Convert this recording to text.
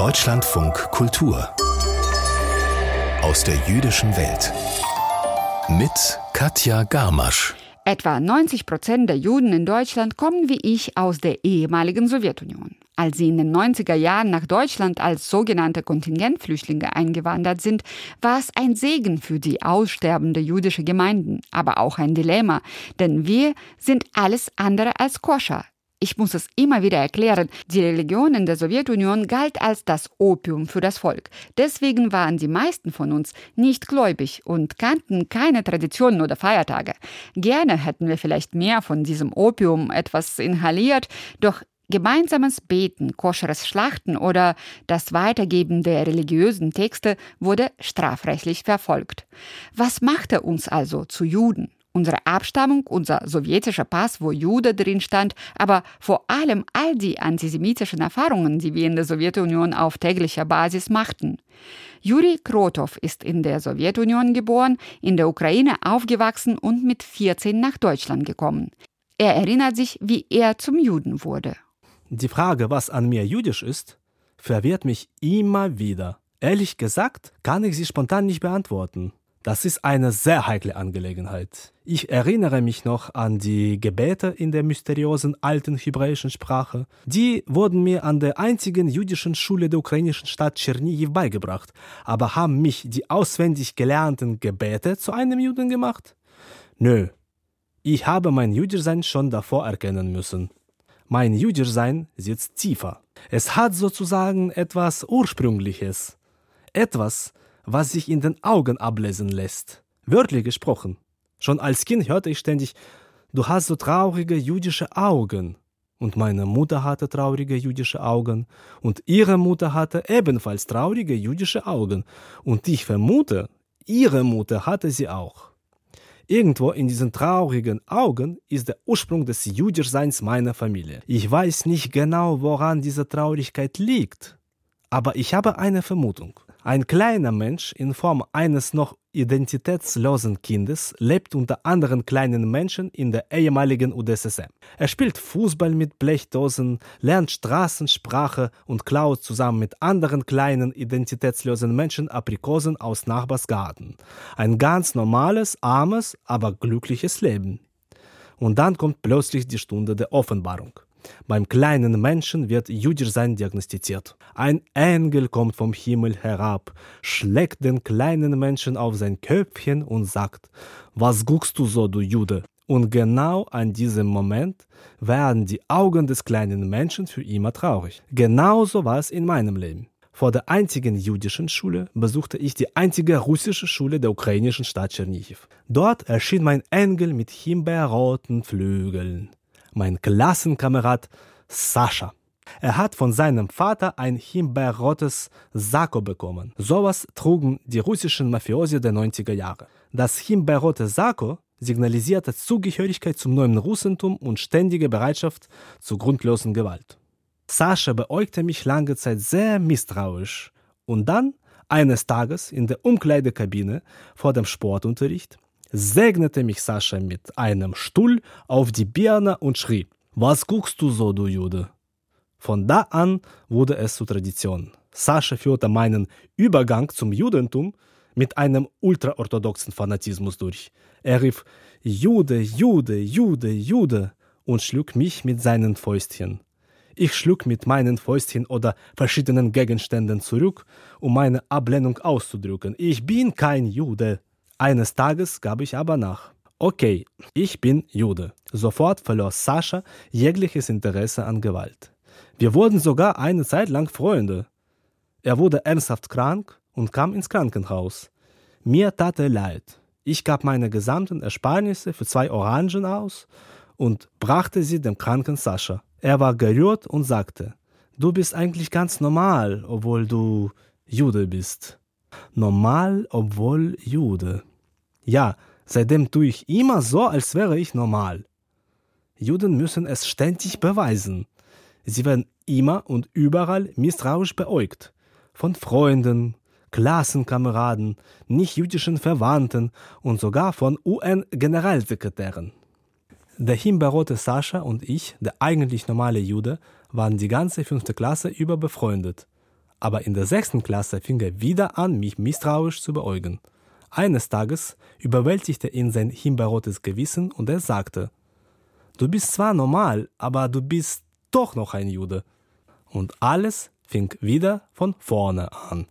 Deutschlandfunk Kultur aus der jüdischen Welt mit Katja Garmasch. Etwa 90 Prozent der Juden in Deutschland kommen wie ich aus der ehemaligen Sowjetunion. Als sie in den 90er Jahren nach Deutschland als sogenannte Kontingentflüchtlinge eingewandert sind, war es ein Segen für die aussterbende jüdische Gemeinden, aber auch ein Dilemma, denn wir sind alles andere als koscher. Ich muss es immer wieder erklären, die Religion in der Sowjetunion galt als das Opium für das Volk. Deswegen waren die meisten von uns nicht gläubig und kannten keine Traditionen oder Feiertage. Gerne hätten wir vielleicht mehr von diesem Opium etwas inhaliert, doch Gemeinsames Beten, koscheres Schlachten oder das Weitergeben der religiösen Texte wurde strafrechtlich verfolgt. Was machte uns also zu Juden? Unsere Abstammung, unser sowjetischer Pass, wo Jude drin stand, aber vor allem all die antisemitischen Erfahrungen, die wir in der Sowjetunion auf täglicher Basis machten. Juri Krotov ist in der Sowjetunion geboren, in der Ukraine aufgewachsen und mit 14 nach Deutschland gekommen. Er erinnert sich, wie er zum Juden wurde. Die Frage, was an mir jüdisch ist, verwirrt mich immer wieder. Ehrlich gesagt, kann ich sie spontan nicht beantworten. Das ist eine sehr heikle Angelegenheit. Ich erinnere mich noch an die Gebete in der mysteriösen alten hebräischen Sprache. Die wurden mir an der einzigen jüdischen Schule der ukrainischen Stadt Tschernihiv beigebracht, aber haben mich die auswendig gelernten Gebete zu einem Juden gemacht? Nö. Ich habe mein Jüdischsein schon davor erkennen müssen. Mein Jüdischsein sitzt tiefer. Es hat sozusagen etwas Ursprüngliches. Etwas, was sich in den Augen ablesen lässt. Wörtlich gesprochen. Schon als Kind hörte ich ständig, du hast so traurige jüdische Augen. Und meine Mutter hatte traurige jüdische Augen. Und ihre Mutter hatte ebenfalls traurige jüdische Augen. Und ich vermute, ihre Mutter hatte sie auch. Irgendwo in diesen traurigen Augen ist der Ursprung des Jüdischseins meiner Familie. Ich weiß nicht genau, woran diese Traurigkeit liegt, aber ich habe eine Vermutung. Ein kleiner Mensch in Form eines noch identitätslosen Kindes lebt unter anderen kleinen Menschen in der ehemaligen UdSSR. Er spielt Fußball mit Blechdosen, lernt Straßensprache und klaut zusammen mit anderen kleinen identitätslosen Menschen Aprikosen aus Nachbarsgarten. Ein ganz normales, armes, aber glückliches Leben. Und dann kommt plötzlich die Stunde der Offenbarung. Beim kleinen Menschen wird Jüdischsein diagnostiziert. Ein Engel kommt vom Himmel herab, schlägt den kleinen Menschen auf sein Köpfchen und sagt, was guckst du so, du Jude? Und genau an diesem Moment werden die Augen des kleinen Menschen für immer traurig. Genauso war es in meinem Leben. Vor der einzigen jüdischen Schule besuchte ich die einzige russische Schule der ukrainischen Stadt Tschernichiv. Dort erschien mein Engel mit himbeerroten Flügeln mein Klassenkamerad Sascha. Er hat von seinem Vater ein himbeerrotes Sakko bekommen. Sowas trugen die russischen Mafiosi der 90er Jahre. Das himbeerrote Sakko signalisierte Zugehörigkeit zum neuen Russentum und ständige Bereitschaft zur grundlosen Gewalt. Sascha beäugte mich lange Zeit sehr misstrauisch und dann, eines Tages in der Umkleidekabine vor dem Sportunterricht, segnete mich Sascha mit einem Stuhl auf die Birne und schrie, was guckst du so, du Jude? Von da an wurde es zur Tradition. Sascha führte meinen Übergang zum Judentum mit einem ultraorthodoxen Fanatismus durch. Er rief Jude, Jude, Jude, Jude und schlug mich mit seinen Fäustchen. Ich schlug mit meinen Fäustchen oder verschiedenen Gegenständen zurück, um meine Ablehnung auszudrücken. Ich bin kein Jude. Eines Tages gab ich aber nach. Okay, ich bin Jude. Sofort verlor Sascha jegliches Interesse an Gewalt. Wir wurden sogar eine Zeit lang Freunde. Er wurde ernsthaft krank und kam ins Krankenhaus. Mir tat er leid. Ich gab meine gesamten Ersparnisse für zwei Orangen aus und brachte sie dem kranken Sascha. Er war gerührt und sagte, du bist eigentlich ganz normal, obwohl du Jude bist. Normal, obwohl Jude. Ja, seitdem tue ich immer so, als wäre ich normal. Juden müssen es ständig beweisen. Sie werden immer und überall misstrauisch beäugt. Von Freunden, Klassenkameraden, nichtjüdischen Verwandten und sogar von UN-Generalsekretären. Der himbeerrote Sascha und ich, der eigentlich normale Jude, waren die ganze fünfte Klasse über befreundet. Aber in der sechsten Klasse fing er wieder an, mich misstrauisch zu beäugen. Eines Tages überwältigte ihn sein himbeerrotes Gewissen und er sagte, Du bist zwar normal, aber du bist doch noch ein Jude. Und alles fing wieder von vorne an.